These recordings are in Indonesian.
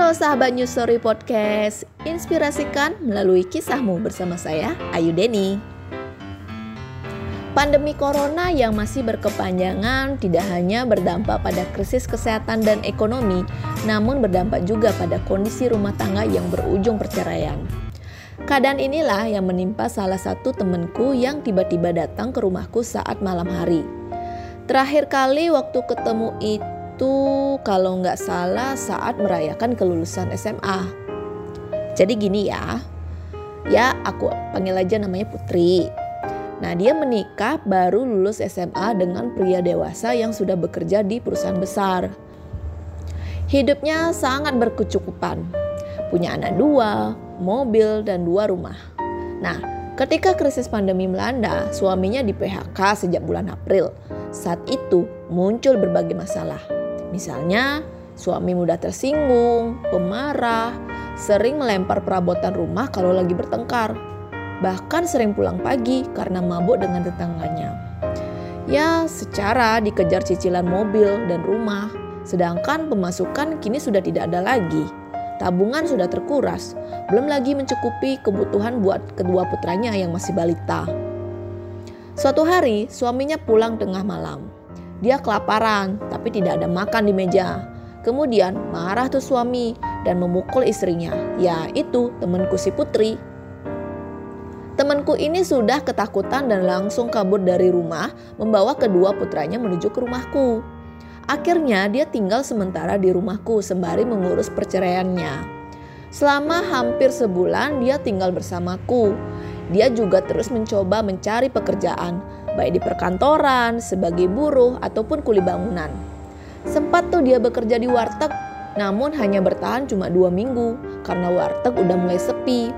Halo sahabat News Story Podcast, inspirasikan melalui kisahmu bersama saya Ayu Deni. Pandemi corona yang masih berkepanjangan tidak hanya berdampak pada krisis kesehatan dan ekonomi, namun berdampak juga pada kondisi rumah tangga yang berujung perceraian. Keadaan inilah yang menimpa salah satu temanku yang tiba-tiba datang ke rumahku saat malam hari. Terakhir kali waktu ketemu itu itu kalau nggak salah saat merayakan kelulusan SMA. Jadi gini ya, ya aku panggil aja namanya Putri. Nah dia menikah baru lulus SMA dengan pria dewasa yang sudah bekerja di perusahaan besar. Hidupnya sangat berkecukupan, punya anak dua, mobil, dan dua rumah. Nah, ketika krisis pandemi melanda, suaminya di PHK sejak bulan April. Saat itu muncul berbagai masalah Misalnya, suami mudah tersinggung, pemarah, sering melempar perabotan rumah kalau lagi bertengkar. Bahkan sering pulang pagi karena mabuk dengan tetangganya. Ya, secara dikejar cicilan mobil dan rumah, sedangkan pemasukan kini sudah tidak ada lagi. Tabungan sudah terkuras, belum lagi mencukupi kebutuhan buat kedua putranya yang masih balita. Suatu hari, suaminya pulang tengah malam. Dia kelaparan, tapi tidak ada makan di meja. Kemudian marah tuh suami dan memukul istrinya, yaitu temanku si Putri. Temanku ini sudah ketakutan dan langsung kabur dari rumah, membawa kedua putranya menuju ke rumahku. Akhirnya dia tinggal sementara di rumahku sembari mengurus perceraiannya. Selama hampir sebulan dia tinggal bersamaku. Dia juga terus mencoba mencari pekerjaan, baik di perkantoran, sebagai buruh, ataupun kuli bangunan. Sempat tuh dia bekerja di warteg, namun hanya bertahan cuma dua minggu karena warteg udah mulai sepi.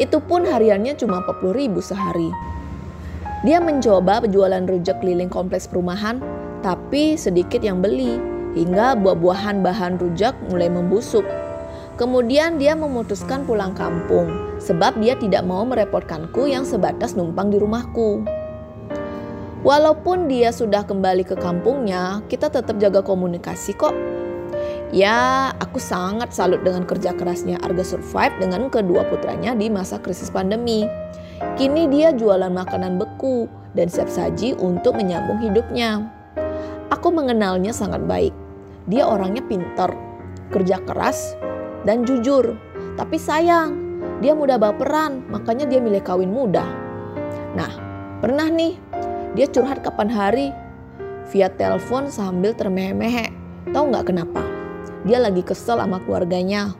Itu pun hariannya cuma 40 ribu sehari. Dia mencoba penjualan rujak keliling kompleks perumahan, tapi sedikit yang beli, hingga buah-buahan bahan rujak mulai membusuk. Kemudian dia memutuskan pulang kampung, sebab dia tidak mau merepotkanku yang sebatas numpang di rumahku. Walaupun dia sudah kembali ke kampungnya, kita tetap jaga komunikasi kok. Ya, aku sangat salut dengan kerja kerasnya Arga survive dengan kedua putranya di masa krisis pandemi. Kini dia jualan makanan beku dan siap saji untuk menyambung hidupnya. Aku mengenalnya sangat baik. Dia orangnya pintar, kerja keras, dan jujur. Tapi sayang, dia mudah baperan, makanya dia milih kawin muda. Nah, pernah nih dia curhat kapan hari via telepon sambil termehe-mehe. Tahu nggak kenapa? Dia lagi kesel sama keluarganya.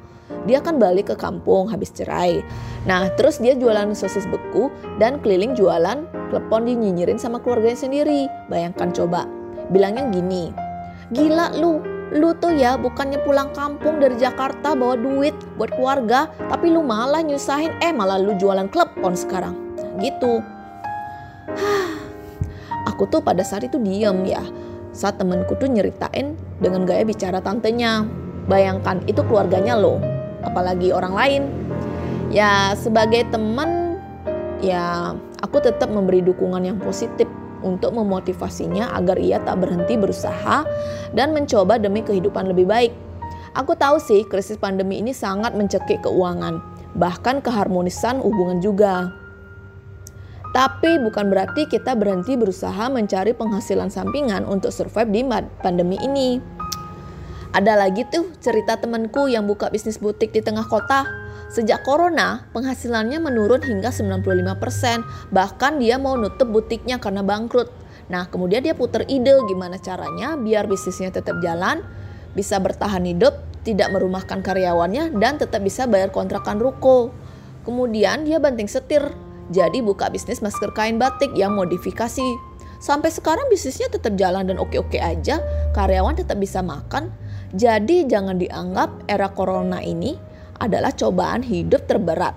Dia kan balik ke kampung habis cerai. Nah, terus dia jualan sosis beku dan keliling jualan klepon dinyinyirin sama keluarganya sendiri. Bayangkan coba. Bilangnya gini, gila lu, lu tuh ya bukannya pulang kampung dari Jakarta bawa duit buat keluarga, tapi lu malah nyusahin, eh malah lu jualan klepon sekarang. Gitu. Aku tuh pada saat itu diem ya saat temenku tuh nyeritain dengan gaya bicara tantenya bayangkan itu keluarganya loh apalagi orang lain ya sebagai teman ya aku tetap memberi dukungan yang positif untuk memotivasinya agar ia tak berhenti berusaha dan mencoba demi kehidupan lebih baik. Aku tahu sih krisis pandemi ini sangat mencekik keuangan, bahkan keharmonisan hubungan juga. Tapi bukan berarti kita berhenti berusaha mencari penghasilan sampingan untuk survive di pandemi ini. Ada lagi tuh cerita temanku yang buka bisnis butik di tengah kota. Sejak corona, penghasilannya menurun hingga 95%. Bahkan dia mau nutup butiknya karena bangkrut. Nah, kemudian dia putar ide gimana caranya biar bisnisnya tetap jalan, bisa bertahan hidup, tidak merumahkan karyawannya, dan tetap bisa bayar kontrakan ruko. Kemudian dia banting setir jadi buka bisnis masker kain batik yang modifikasi. Sampai sekarang bisnisnya tetap jalan dan oke-oke aja, karyawan tetap bisa makan. Jadi jangan dianggap era corona ini adalah cobaan hidup terberat.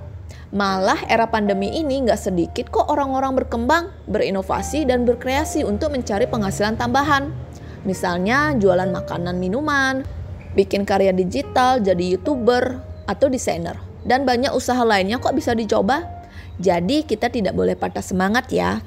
Malah era pandemi ini nggak sedikit kok orang-orang berkembang, berinovasi, dan berkreasi untuk mencari penghasilan tambahan. Misalnya jualan makanan minuman, bikin karya digital, jadi youtuber, atau desainer. Dan banyak usaha lainnya kok bisa dicoba. Jadi kita tidak boleh patah semangat ya.